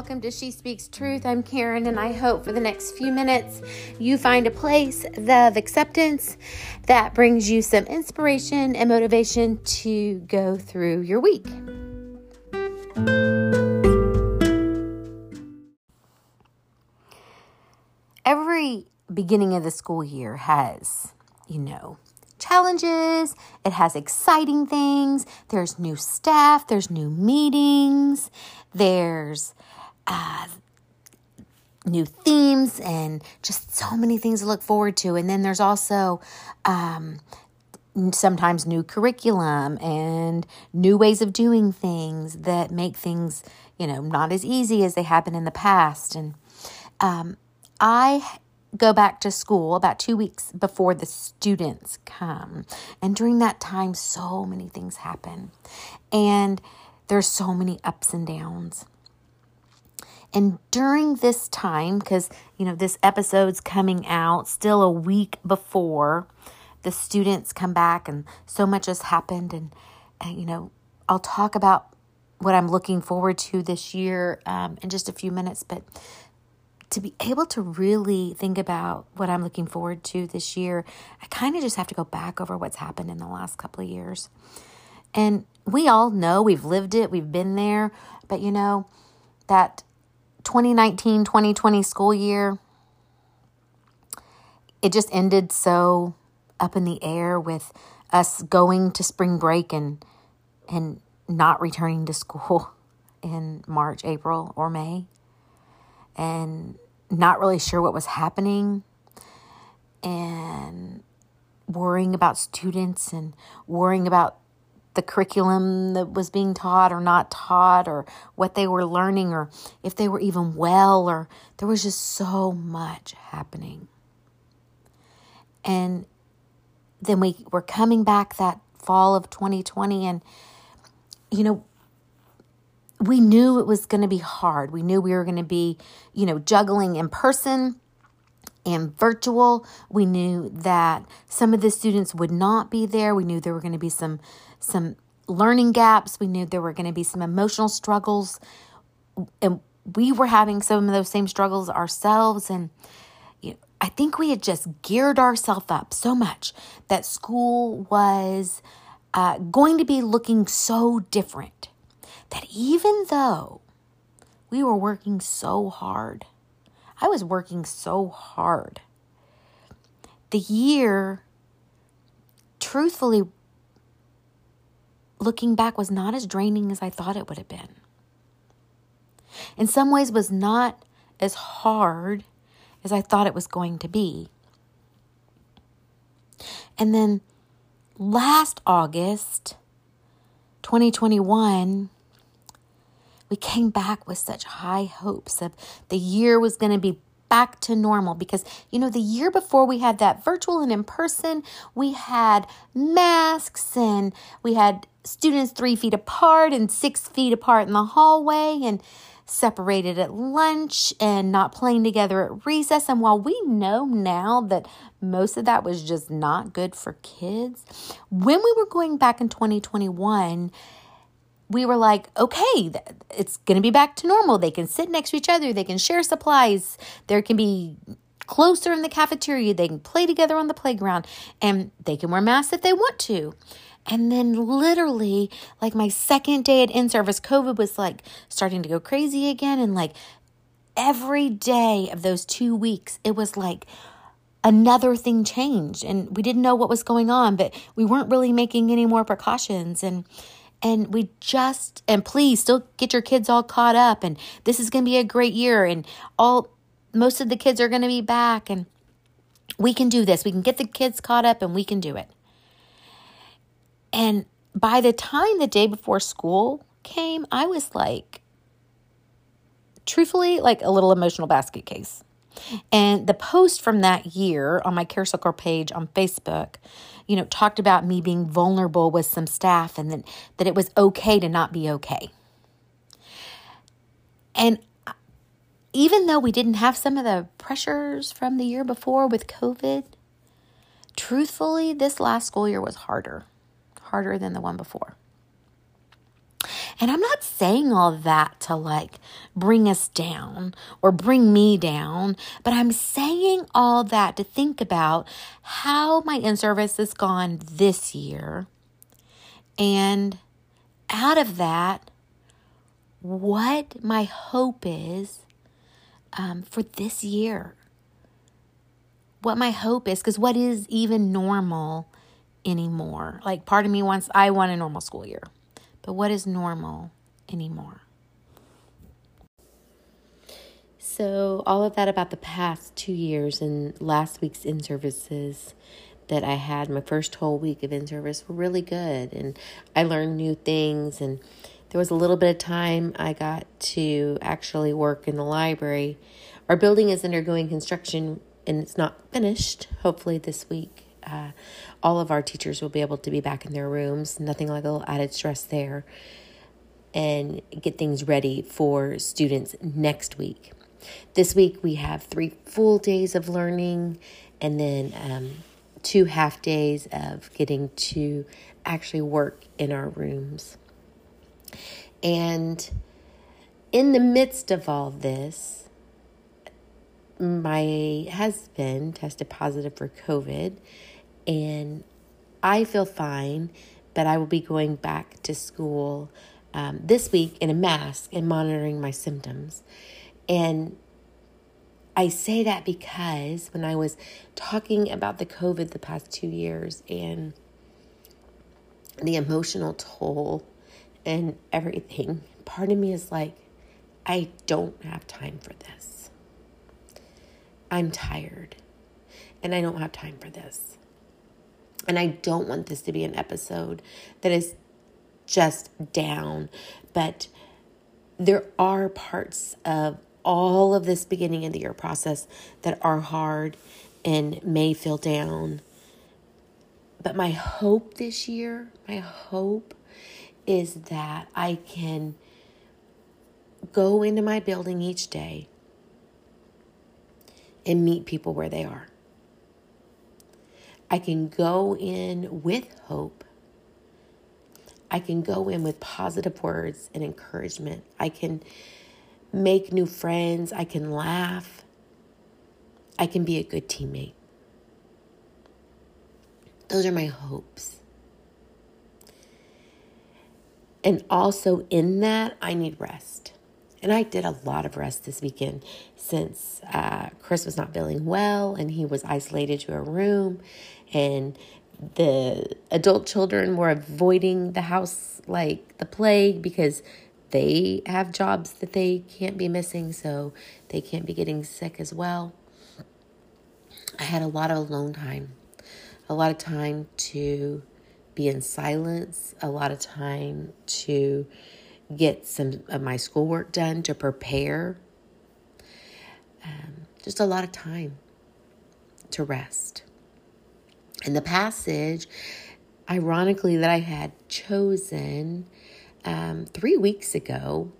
welcome to She Speaks Truth. I'm Karen, and I hope for the next few minutes you find a place of acceptance that brings you some inspiration and motivation to go through your week. Every beginning of the school year has, you know, challenges, it has exciting things. There's new staff, there's new meetings, there's uh, new themes, and just so many things to look forward to. And then there's also um, sometimes new curriculum and new ways of doing things that make things, you know, not as easy as they have been in the past. And um, I go back to school about two weeks before the students come. And during that time, so many things happen. And there's so many ups and downs. And during this time, because, you know, this episode's coming out still a week before the students come back, and so much has happened. And, and you know, I'll talk about what I'm looking forward to this year um, in just a few minutes. But to be able to really think about what I'm looking forward to this year, I kind of just have to go back over what's happened in the last couple of years. And we all know we've lived it, we've been there, but you know, that 2019 2020 school year, it just ended so up in the air with us going to spring break and and not returning to school in March, April, or May and not really sure what was happening and worrying about students and worrying about the curriculum that was being taught or not taught or what they were learning or if they were even well or there was just so much happening. And then we were coming back that fall of 2020 and you know we knew it was going to be hard. We knew we were going to be, you know, juggling in person and virtual. We knew that some of the students would not be there. We knew there were going to be some some learning gaps. We knew there were going to be some emotional struggles. And we were having some of those same struggles ourselves and you know, I think we had just geared ourselves up so much that school was uh, going to be looking so different that even though we were working so hard, I was working so hard, the year, truthfully, looking back, was not as draining as I thought it would have been. In some ways, was not as hard as I thought it was going to be. And then last August, 2021, we came back with such high hopes of the year was going to be back to normal because you know the year before we had that virtual and in person we had masks and we had students three feet apart and six feet apart in the hallway and separated at lunch and not playing together at recess. And while we know now that most of that was just not good for kids when we were going back in 2021 we were like, okay, it's going to be back to normal. They can sit next to each other, they can share supplies, there can be closer in the cafeteria, they can play together on the playground, and they can wear masks if they want to. And then, literally, like my second day at in service, COVID was like starting to go crazy again. And like every day of those two weeks, it was like, another thing changed and we didn't know what was going on but we weren't really making any more precautions and and we just and please still get your kids all caught up and this is going to be a great year and all most of the kids are going to be back and we can do this. We can get the kids caught up and we can do it. And by the time the day before school came i was like truthfully like a little emotional basket case and the post from that year on my Care Circle page on Facebook, you know, talked about me being vulnerable with some staff and that, that it was okay to not be okay. And even though we didn't have some of the pressures from the year before with COVID, truthfully, this last school year was harder, harder than the one before. And I'm not saying all that to like bring us down or bring me down, but I'm saying all that to think about how my in service has gone this year. And out of that, what my hope is um, for this year. What my hope is, because what is even normal anymore? Like, part of me wants, I want a normal school year, but what is normal anymore? So, all of that about the past two years and last week's in services that I had, my first whole week of in service, were really good. And I learned new things and there was a little bit of time I got to actually work in the library. Our building is undergoing construction and it's not finished, hopefully, this week. Uh, all of our teachers will be able to be back in their rooms, nothing like a little added stress there, and get things ready for students next week. This week we have three full days of learning and then um, two half days of getting to actually work in our rooms. And in the midst of all this, my husband tested positive for COVID, and I feel fine, but I will be going back to school um, this week in a mask and monitoring my symptoms. And I say that because when I was talking about the COVID the past two years and the emotional toll and everything, part of me is like, I don't have time for this. I'm tired and I don't have time for this. And I don't want this to be an episode that is just down, but there are parts of all of this beginning of the year process that are hard and may feel down. But my hope this year, my hope is that I can go into my building each day and meet people where they are. I can go in with hope. I can go in with positive words and encouragement. I can make new friends. I can laugh. I can be a good teammate. Those are my hopes. And also in that, I need rest. And I did a lot of rest this weekend since uh, Chris was not feeling well and he was isolated to a room. And the adult children were avoiding the house like the plague because they have jobs that they can't be missing, so they can't be getting sick as well. I had a lot of alone time, a lot of time to be in silence, a lot of time to get some of my schoolwork done, to prepare. Um, just a lot of time to rest. And the passage, ironically, that I had chosen um, three weeks ago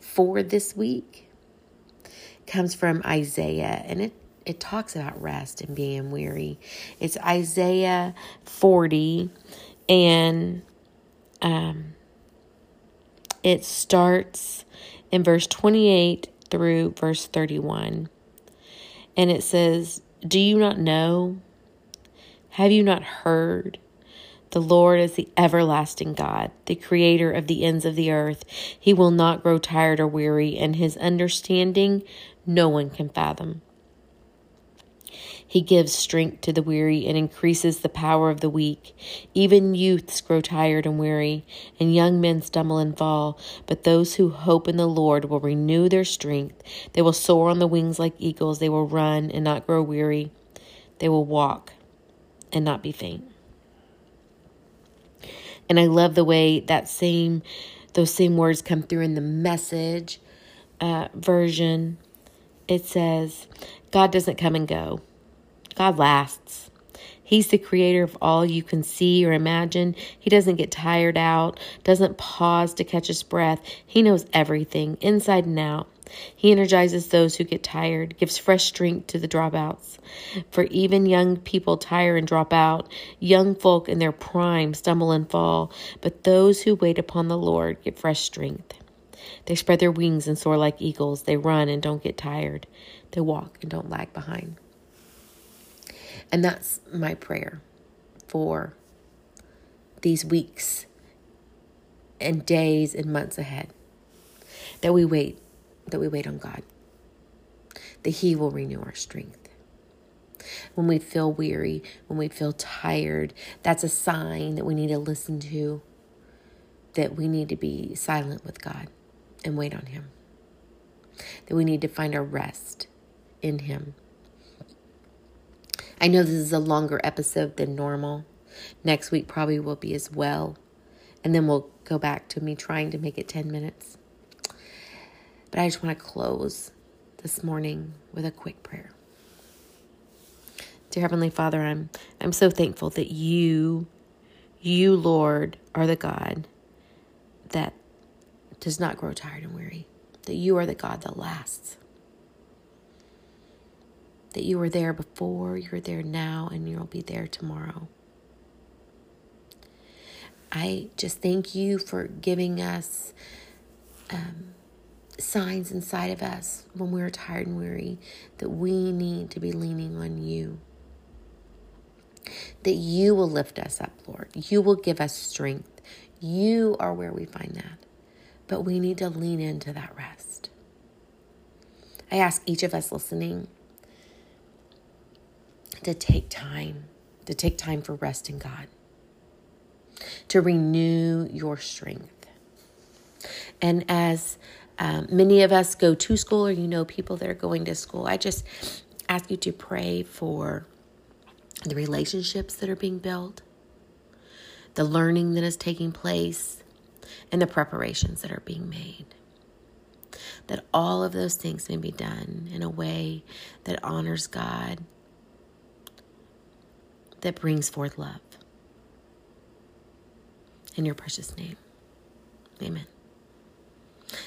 for this week comes from Isaiah, and it it talks about rest and being weary. It's Isaiah 40, and um, it starts in verse 28 through verse 31. And it says, Do you not know? Have you not heard? The Lord is the everlasting God, the creator of the ends of the earth. He will not grow tired or weary, and his understanding no one can fathom. He gives strength to the weary and increases the power of the weak. Even youths grow tired and weary, and young men stumble and fall. But those who hope in the Lord will renew their strength. They will soar on the wings like eagles. They will run and not grow weary. They will walk and not be faint. And I love the way that same those same words come through in the message uh, version. It says, God doesn't come and go. God lasts. He's the creator of all you can see or imagine. He doesn't get tired out, doesn't pause to catch his breath. He knows everything, inside and out. He energizes those who get tired, gives fresh strength to the dropouts. For even young people tire and drop out. Young folk in their prime stumble and fall, but those who wait upon the Lord get fresh strength. They spread their wings and soar like eagles. They run and don't get tired. They walk and don't lag behind. And that's my prayer for these weeks and days and months ahead. That we wait, that we wait on God. That He will renew our strength. When we feel weary, when we feel tired, that's a sign that we need to listen to, that we need to be silent with God and wait on Him. That we need to find our rest in Him. I know this is a longer episode than normal. Next week probably will be as well. And then we'll go back to me trying to make it 10 minutes. But I just want to close this morning with a quick prayer. Dear Heavenly Father, I'm I'm so thankful that you you Lord are the God that does not grow tired and weary. That you are the God that lasts. That you were there before, you're there now, and you'll be there tomorrow. I just thank you for giving us um, signs inside of us when we're tired and weary that we need to be leaning on you. That you will lift us up, Lord. You will give us strength. You are where we find that. But we need to lean into that rest. I ask each of us listening to take time, to take time for rest in God, to renew your strength. And as um, many of us go to school, or you know people that are going to school, I just ask you to pray for the relationships that are being built, the learning that is taking place, and the preparations that are being made. That all of those things may be done in a way that honors God, that brings forth love. In your precious name. Amen.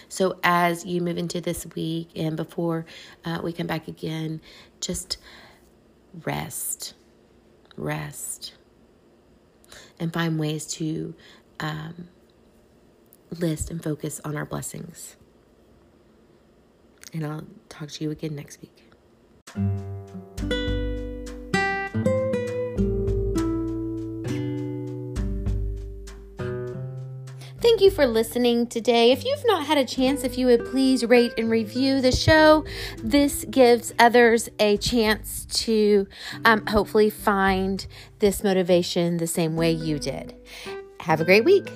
So, as you move into this week and before uh, we come back again, just rest, rest, and find ways to um, list and focus on our blessings. And I'll talk to you again next week. Thank you for listening today. If you've not had a chance, if you would please rate and review the show, this gives others a chance to um, hopefully find this motivation the same way you did. Have a great week.